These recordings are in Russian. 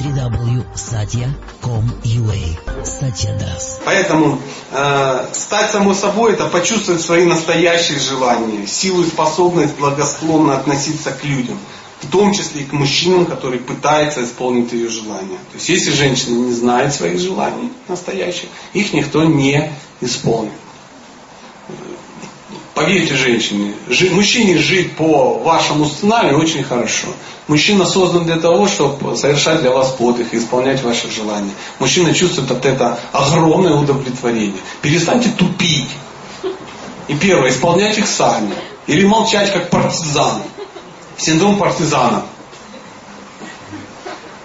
www.satya.com.ua Satya Das. Поэтому э, стать само собой это почувствовать свои настоящие желания, силу и способность благосклонно относиться к людям. В том числе и к мужчинам, которые пытаются исполнить ее желания. То есть если женщина не знает своих желаний настоящих, их никто не исполнит. Поверьте женщине, жи, мужчине жить по вашему сценарию очень хорошо. Мужчина создан для того, чтобы совершать для вас подвиг и исполнять ваши желания. Мужчина чувствует от этого огромное удовлетворение. Перестаньте тупить. И первое, исполнять их сами. Или молчать как партизаны. Синдром партизана.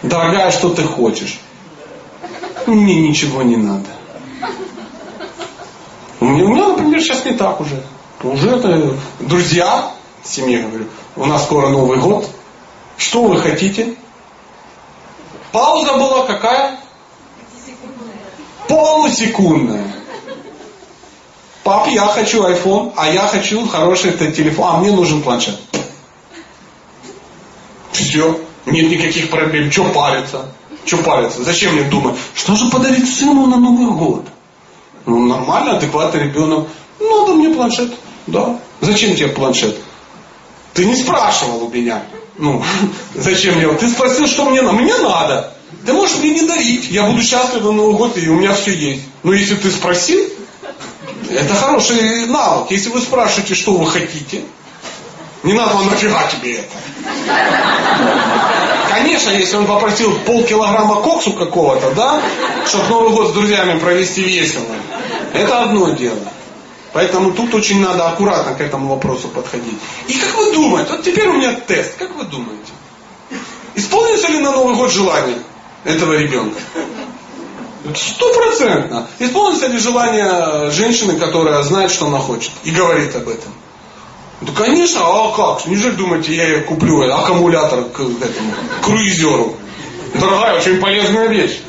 Дорогая, что ты хочешь? Мне ничего не надо. У меня, например, сейчас не так уже. Уже это друзья, семье говорю, у нас скоро Новый год. Что вы хотите? Пауза была какая? Полусекундная. Пап, я хочу iPhone, а я хочу хороший телефон, а мне нужен планшет. Все, нет никаких проблем. Что париться? Что париться? Зачем мне думать? Что же подарить сыну на Новый год? Ну, нормально, адекватный ребенок. Надо мне планшет. Да. Зачем тебе планшет? Ты не спрашивал у меня. Ну, зачем мне? Ты спросил, что мне надо. Мне надо. Ты можешь мне не дарить. Я буду счастлив на Новый год, и у меня все есть. Но если ты спросил, это хороший навык. Если вы спрашиваете, что вы хотите, не надо вам нафига тебе это. Конечно, если он попросил полкилограмма коксу какого-то, да, чтобы Новый год с друзьями провести весело, это одно дело. Поэтому тут очень надо аккуратно к этому вопросу подходить. И как вы думаете, вот теперь у меня тест, как вы думаете, исполнится ли на Новый год желание этого ребенка? Стопроцентно. Исполнится ли желание женщины, которая знает, что она хочет и говорит об этом? Да конечно, а как? Неужели думаете, я ей куплю аккумулятор к этому круизеру? Дорогая, очень полезная вещь.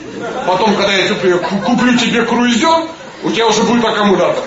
Потом, когда я куплю, куплю тебе круизер, у тебя уже будет аккумулятор.